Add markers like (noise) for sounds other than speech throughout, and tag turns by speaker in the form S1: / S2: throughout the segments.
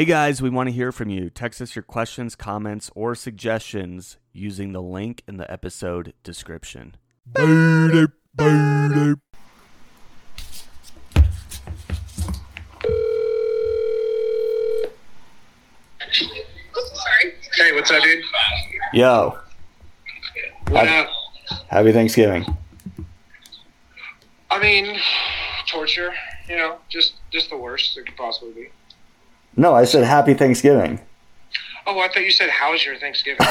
S1: Hey guys, we want to hear from you. Text us your questions, comments, or suggestions using the link in the episode description.
S2: Sorry. Hey, what's up, dude?
S1: Yo,
S2: What
S1: Hi.
S2: up?
S1: happy Thanksgiving.
S2: I mean, torture. You know, just just the worst it could possibly be.
S1: No, I said happy Thanksgiving.
S2: Oh, I thought you said how's your Thanksgiving? (laughs) I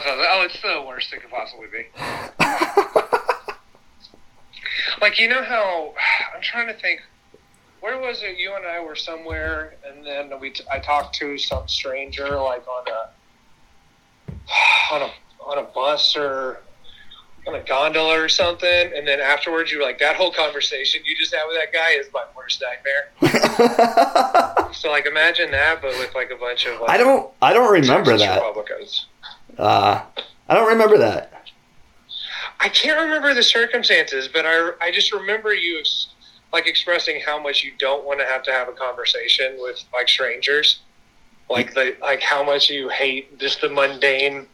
S2: thought, oh, it's the worst it could possibly be. (laughs) like you know how I'm trying to think. Where was it? You and I were somewhere, and then we t- I talked to some stranger like on a (sighs) on a on a bus or on a gondola or something, and then afterwards you were like, that whole conversation you just had with that guy is my worst nightmare. (laughs) So like imagine that, but with like a bunch of like,
S1: I don't. I don't remember
S2: Texas
S1: that.
S2: Republicans.
S1: Uh, I don't remember that.
S2: I can't remember the circumstances, but I I just remember you ex- like expressing how much you don't want to have to have a conversation with like strangers, like the like how much you hate just the mundane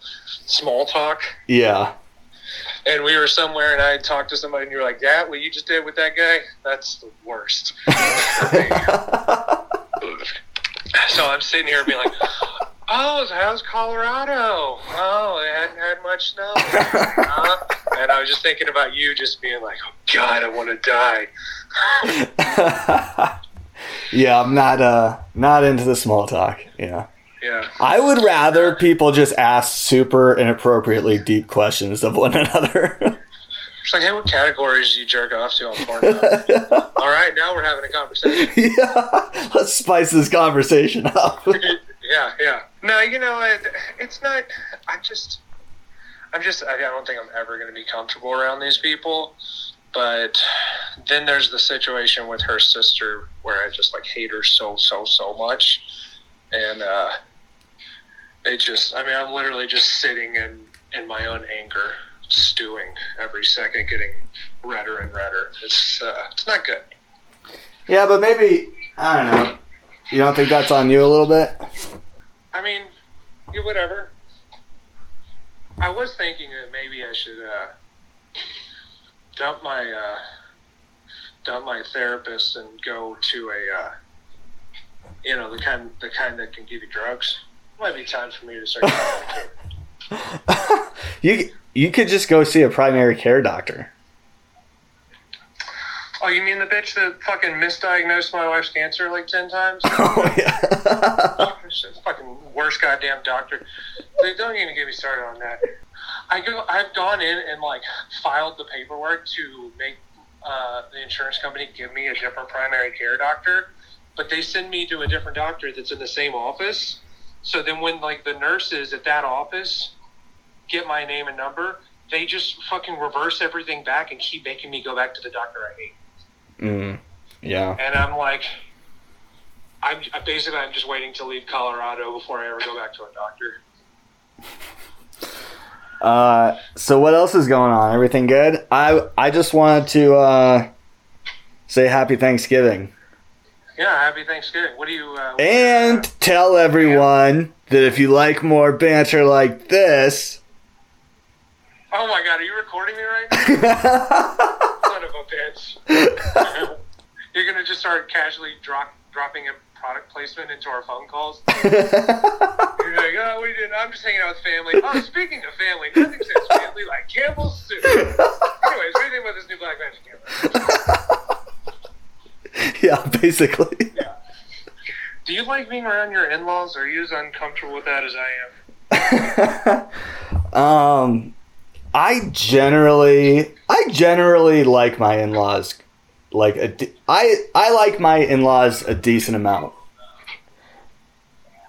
S2: small talk.
S1: Yeah.
S2: And we were somewhere, and I talked to somebody, and you were like, "Yeah, what you just did with that guy, that's the worst." (laughs) so I'm sitting here being like, "Oh, how's Colorado? Oh, it hadn't had much snow." Huh? and I was just thinking about you, just being like, "Oh God, I want to die." (laughs)
S1: yeah, I'm not. Uh, not into the small talk. Yeah.
S2: Yeah.
S1: I would rather people just ask super inappropriately deep questions of one another.
S2: It's like, hey, what categories do you jerk off to on Pornhub? (laughs) All right, now we're having a conversation.
S1: yeah, let's spice this conversation up. (laughs)
S2: yeah, yeah. No, you know, it, it's not. I'm just, I'm just. I don't think I'm ever going to be comfortable around these people. But then there's the situation with her sister where I just like hate her so, so, so much, and uh, it just. I mean, I'm literally just sitting in in my own anger, stewing every second, getting redder and redder. It's uh, it's not good.
S1: yeah, but maybe I don't know. You don't think that's on you a little bit?
S2: I mean, yeah, whatever. I was thinking that maybe I should uh, dump my uh, dump my therapist and go to a uh, you know the kind the kind that can give you drugs. Might be time for me to start. (laughs)
S1: you you could just go see a primary care doctor.
S2: oh, you mean the bitch that fucking misdiagnosed my wife's cancer like ten times? (laughs)
S1: Oh yeah. (laughs)
S2: Fucking worst goddamn doctor. They don't even get me started on that. I go. I've gone in and like filed the paperwork to make uh, the insurance company give me a different primary care doctor, but they send me to a different doctor that's in the same office. So then when like the nurses at that office get my name and number, they just fucking reverse everything back and keep making me go back to the doctor I hate.
S1: Mm, yeah.
S2: And I'm like, I'm basically I'm just waiting to leave Colorado before I ever go back to a doctor. (laughs)
S1: Uh, so what else is going on? Everything good? I I just wanted to uh, say happy Thanksgiving
S2: Yeah, happy Thanksgiving. What do you? Uh,
S1: and tell everyone that if you like more banter like this,
S2: oh my god, are you recording me right now? (laughs) Son of a bitch! (laughs) You're gonna just start casually drop dropping a product placement into our phone calls. (laughs) You're like, oh, we didn't. I'm just hanging out with family. Oh, speaking of family, nothing says family like Campbell's soup. Anyways, what do you think about this new Blackmagic camera? (laughs)
S1: yeah, basically.
S2: Yeah. Do you like being around your in-laws? Are you as uncomfortable with that as I am? (laughs)
S1: um, I generally I generally like my in laws. Like a de- I I like my in laws a decent amount.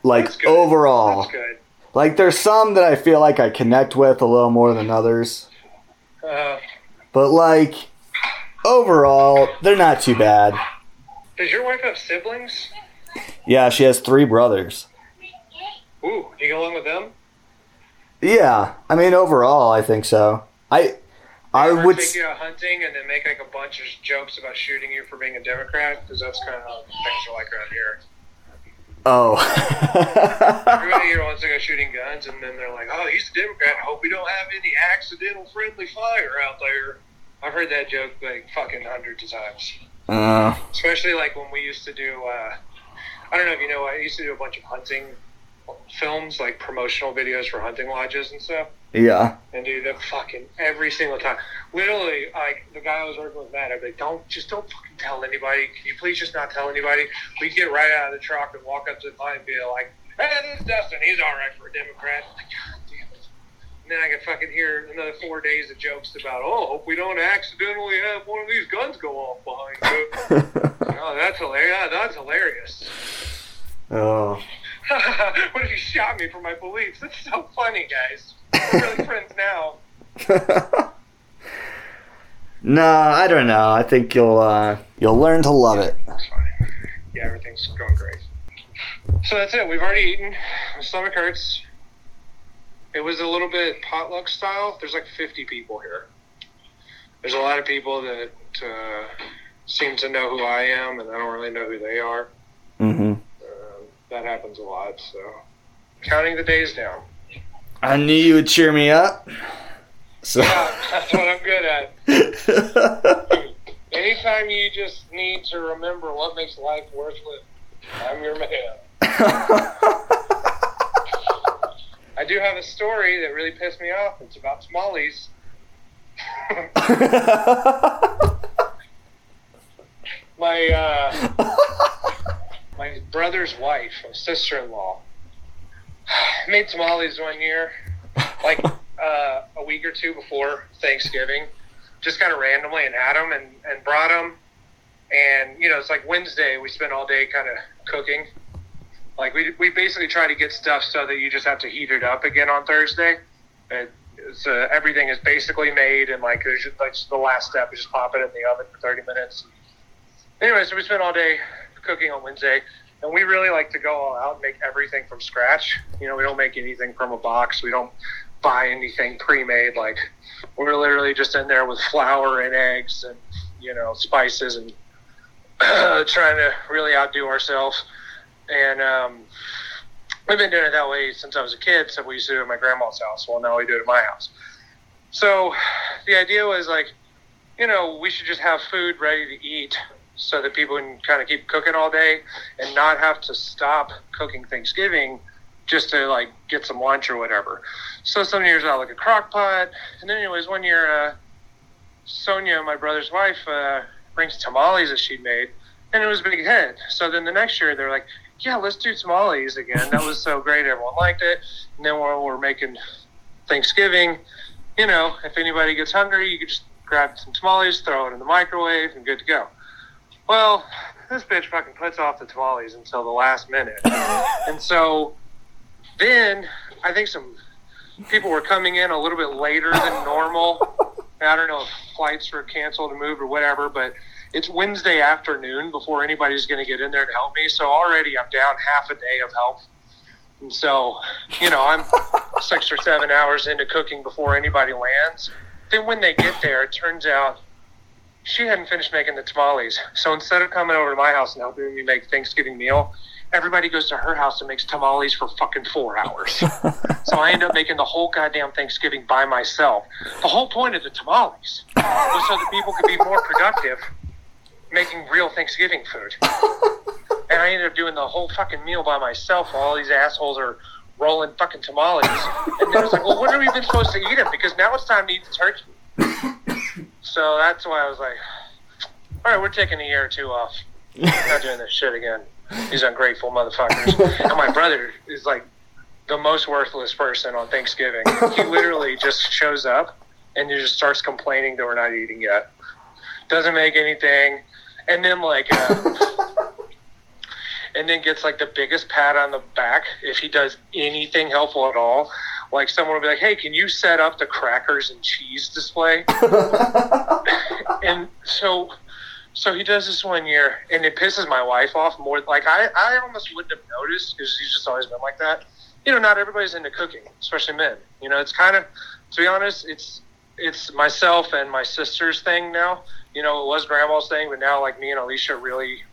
S1: Like overall, like there's some that I feel like I connect with a little more than others.
S2: Uh,
S1: But like overall, they're not too bad.
S2: Does your wife have siblings?
S1: Yeah, she has three brothers.
S2: Ooh, do you get along with them?
S1: Yeah, I mean overall, I think so. I I would.
S2: take you out hunting and then make like a bunch of jokes about shooting you for being a Democrat because that's kind of how things are like around here.
S1: Oh.
S2: Everybody here wants to go shooting guns, and then they're like, "Oh, he's a Democrat. I hope we don't have any accidental friendly fire out there." I've heard that joke like fucking hundreds of times.
S1: Uh,
S2: Especially like when we used to do. Uh, I don't know if you know. I used to do a bunch of hunting films, like promotional videos for hunting lodges and stuff.
S1: yeah.
S2: And dude, that fucking every single time. Literally, like the guy I was working with, Matt, I'd be like, "Don't just don't fucking tell anybody. Can you please just not tell anybody?" We'd get right out of the truck and walk up to the client and be like, "Hey, this is Dustin. He's all right for a Democrat." Like, God damn it. And then I can fucking hear another four days of jokes about, "Oh, hope we don't accidentally have one of these guns go off behind you." (laughs) oh, that's hilarious. That's hilarious.
S1: oh. (laughs)
S2: what if he shot me for my beliefs? That's so funny, guys. We're really (laughs) friends now.
S1: no, I don't know. I think you'll uh, you'll learn to love it.
S2: Yeah, everything's going great. So that's it. We've already eaten. My stomach hurts. It was a little bit potluck style. There's like 50 people here. There's a lot of people that uh, seem to know who I am, and I don't really know who they are.
S1: hmm
S2: Um, that happens a lot. So, counting the days down.
S1: I knew you would cheer me up. So.
S2: Yeah, that's what I'm good at. (laughs) Anytime you just need to remember what makes life worth living, I'm your man. (laughs) I do have a story that really pissed me off. It's about tamales. (laughs) my uh, my brother's wife, my sister-in-law, (sighs) made tamales one year, like (laughs) uh, a week or two before Thanksgiving, just kind of randomly, and had them and, and brought them. And you know, it's like Wednesday. We spent all day kind of cooking. Like we we basically try to get stuff so that you just have to heat it up again on Thursday. It, it's, uh, everything is basically made, and like there's just, like the last step is just pop it in the oven for 30 minutes. Anyway, so we spent all day cooking on Wednesday, and we really like to go all out and make everything from scratch. You know, we don't make anything from a box. We don't buy anything pre-made. Like we're literally just in there with flour and eggs and you know spices and (clears throat) trying to really outdo ourselves. And um, we've been doing it that way since I was a kid. So we used to do it at my grandma's house. Well, now we do it at my house. So the idea was like, you know, we should just have food ready to eat so that people can kind of keep cooking all day and not have to stop cooking Thanksgiving just to like get some lunch or whatever. So some years I like a crock pot. And then anyways, one year, uh, Sonia, my brother's wife, uh, brings tamales that she'd made and it was a big hit. So then the next year they're like, yeah, let's do tamales again. That was so (laughs) great. Everyone liked it. And then while we're making Thanksgiving, you know, if anybody gets hungry, you could just grab some tamales, throw it in the microwave, and good to go. Well, this bitch fucking puts off the tamales until the last minute. (laughs) And so then I think some people were coming in a little bit later than normal. (laughs) I don't know if flights were canceled or moved or whatever, but it's Wednesday afternoon before anybody's going to get in there to help me. So already I'm down half a day of help. And so, you know, I'm (laughs) six or seven hours into cooking before anybody lands. Then when they get there, it turns out she hadn't finished making the tamales. So instead of coming over to my house and helping me make Thanksgiving meal, everybody goes to her house and makes tamales for fucking four hours. (laughs) so I end up making the whole goddamn Thanksgiving by myself. The whole point of the tamales was so that people could be more productive making real Thanksgiving food. (laughs) And I ended up doing the whole fucking meal by myself while all these assholes are rolling fucking tamales. And then I was like, well, when are we even supposed to eat them? Because now it's time to eat the turkey. (laughs) So that's why I was like, all right, we're taking a year or two off. I'm not doing this shit again. These ungrateful motherfuckers. And my brother is like the most worthless person on Thanksgiving. He (laughs) literally just shows up and he just starts complaining that we're not eating yet. Doesn't make anything. And then like uh, (laughs) and then gets like the biggest pat on the back if he does anything helpful at all. Like someone will be like, "Hey, can you set up the crackers and cheese display?" (laughs) and so so he does this one year and it pisses my wife off more like i, I almost wouldn't have noticed because he's just always been like that you know not everybody's into cooking especially men you know it's kind of to be honest it's it's myself and my sister's thing now. You know, it was grandma's thing, but now like me and Alicia really,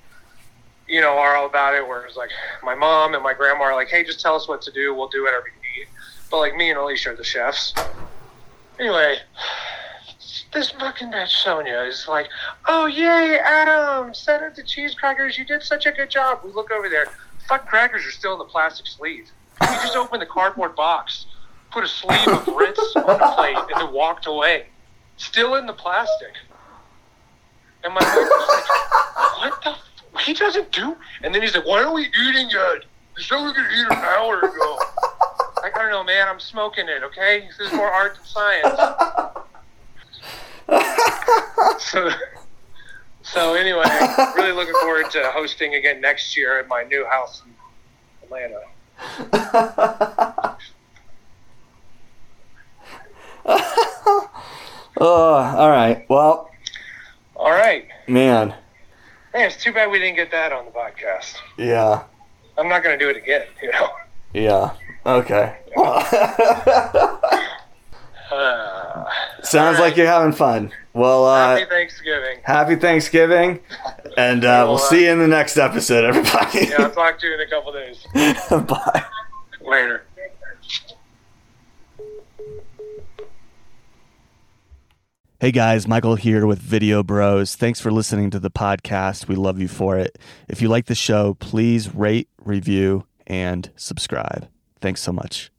S2: you know, are all about it. Whereas like my mom and my grandma are like, hey, just tell us what to do. We'll do whatever you need. But like me and Alicia are the chefs. Anyway, this fucking bitch Sonia is like, oh yay, Adam, set up the cheese crackers. You did such a good job. We look over there. Fuck crackers are still in the plastic sleeve. You just opened the cardboard box, put a sleeve of Ritz on the plate, and then walked away. Still in the plastic. And my wife was like, what the? F-? He doesn't do. And then he's like, why are we eating yet? You said we could eat an hour ago. Like, I don't know, man. I'm smoking it, okay? This is more art than science. so, so anyway, really looking forward to hosting again next year at my new house in Atlanta. (laughs)
S1: oh, all right. Well, man.
S2: Man, it's too bad we didn't get that on the podcast.
S1: Yeah.
S2: I'm not going to do it again, (laughs) you know.
S1: Yeah. Okay. (laughs)
S2: Uh,
S1: Sounds
S2: right.
S1: like you're having fun. Well, uh,
S2: happy Thanksgiving.
S1: Happy Thanksgiving, and uh, we'll see you in the next episode, everybody.
S2: Yeah, I'll (laughs) talk to you in a couple days.
S1: Bye.
S2: Later.
S1: Hey guys, Michael here with Video Bros. Thanks for listening to the podcast. We love you for it. If you like the show, please rate, review, and subscribe. Thanks so much.